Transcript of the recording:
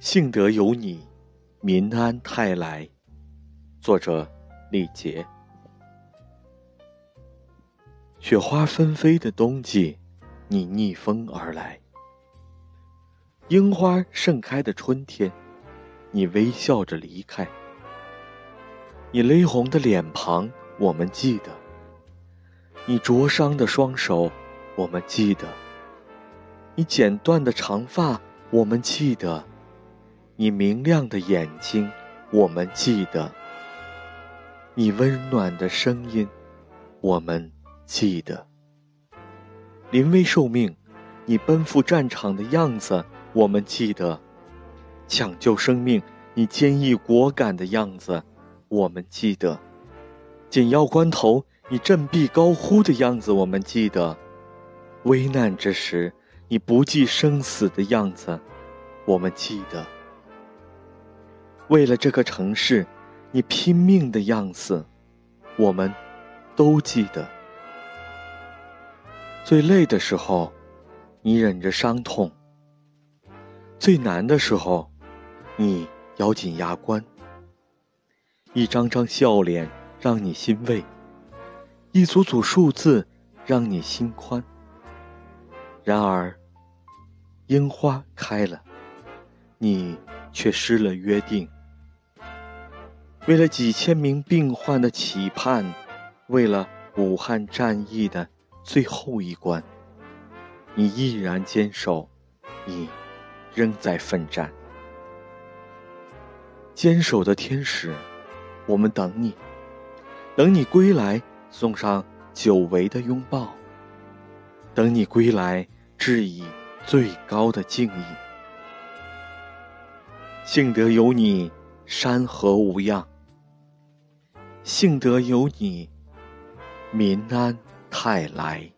幸得有你，民安泰来。作者：李杰。雪花纷飞的冬季，你逆风而来；樱花盛开的春天，你微笑着离开。你勒红的脸庞，我们记得；你灼伤的双手，我们记得；你剪断的长发，我们记得。你明亮的眼睛，我们记得；你温暖的声音，我们记得。临危受命，你奔赴战场的样子，我们记得；抢救生命，你坚毅果敢的样子，我们记得；紧要关头，你振臂高呼的样子，我们记得；危难之时，你不计生死的样子，我们记得。为了这个城市，你拼命的样子，我们都记得。最累的时候，你忍着伤痛；最难的时候，你咬紧牙关。一张张笑脸让你欣慰，一组组数字让你心宽。然而，樱花开了，你却失了约定。为了几千名病患的期盼，为了武汉战役的最后一关，你毅然坚守，你仍在奋战。坚守的天使，我们等你，等你归来，送上久违的拥抱，等你归来，致以最高的敬意。幸得有你，山河无恙。幸得有你，民安泰来。